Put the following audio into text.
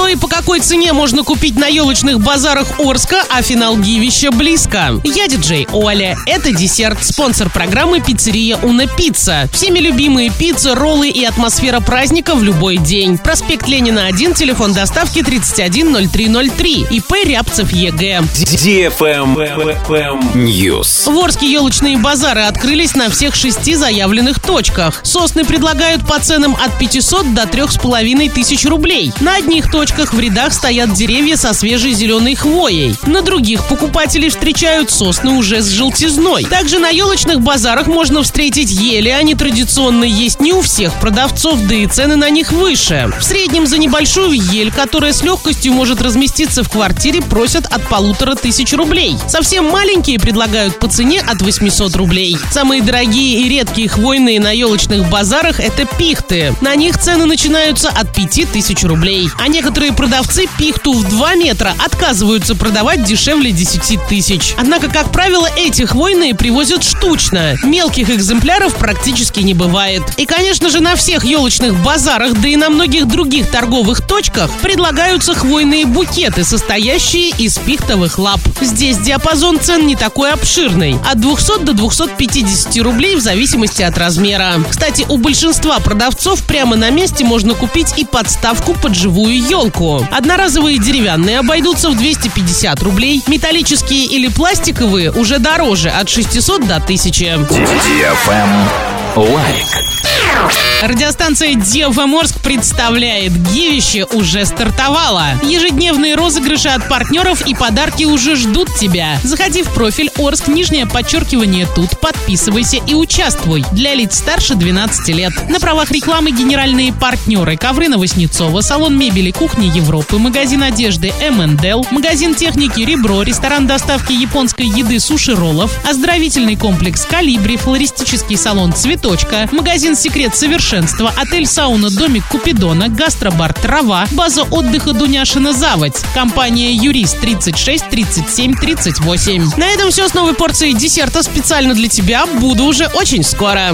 Что и по какой цене можно купить на елочных базарах Орска, а финал Гивища близко. Я диджей Оля. Это десерт. Спонсор программы пиццерия Уна Пицца. Всеми любимые пиццы, роллы и атмосфера праздника в любой день. Проспект Ленина 1, телефон доставки 310303. ИП Рябцев Е.Г.. News. В Орске елочные базары открылись на всех шести заявленных точках. Сосны предлагают по ценам от 500 до 3,5 тысяч рублей. На одних точках в рядах стоят деревья со свежей зеленой хвоей. На других покупатели встречают сосны уже с желтизной. Также на елочных базарах можно встретить ели. Они традиционно есть не у всех продавцов, да и цены на них выше. В среднем за небольшую ель, которая с легкостью может разместиться в квартире, просят от полутора тысяч рублей. Совсем маленькие предлагают по цене от 800 рублей. Самые дорогие и редкие хвойные на елочных базарах – это пихты. На них цены начинаются от 5000 рублей. А некоторые продавцы пихту в 2 метра отказываются продавать дешевле 10 тысяч. Однако, как правило, эти хвойные привозят штучно. Мелких экземпляров практически не бывает. И, конечно же, на всех елочных базарах, да и на многих других торговых точках предлагаются хвойные букеты, состоящие из пихтовых лап. Здесь диапазон цен не такой обширный. От 200 до 250 рублей в зависимости от размера. Кстати, у большинства продавцов прямо на месте можно купить и подставку под живую елку. Одноразовые деревянные обойдутся в 250 рублей, металлические или пластиковые уже дороже, от 600 до 1000. Лайк. Радиостанция DFM Орск представляет Гивище уже стартовала. Ежедневные розыгрыши от партнеров и подарки уже ждут тебя. Заходи в профиль Орск, нижнее подчеркивание тут, подписывайся и участвуй. Для лиц старше 12 лет. На правах рекламы генеральные партнеры Ковры Новоснецова, салон мебели Кухни Европы, магазин одежды M&L, магазин техники Ребро, ресторан доставки японской еды Суши Роллов, оздоровительный комплекс Калибри, флористический салон Цветочка, магазин Секрет Совершенства, отель Сауна Домик Купидона, гастробар Трава, база отдыха Дуняшина Заводь, компания Юрист 36 37 38. На этом все с новой порцией десерта специально для тебя. Буду уже очень скоро.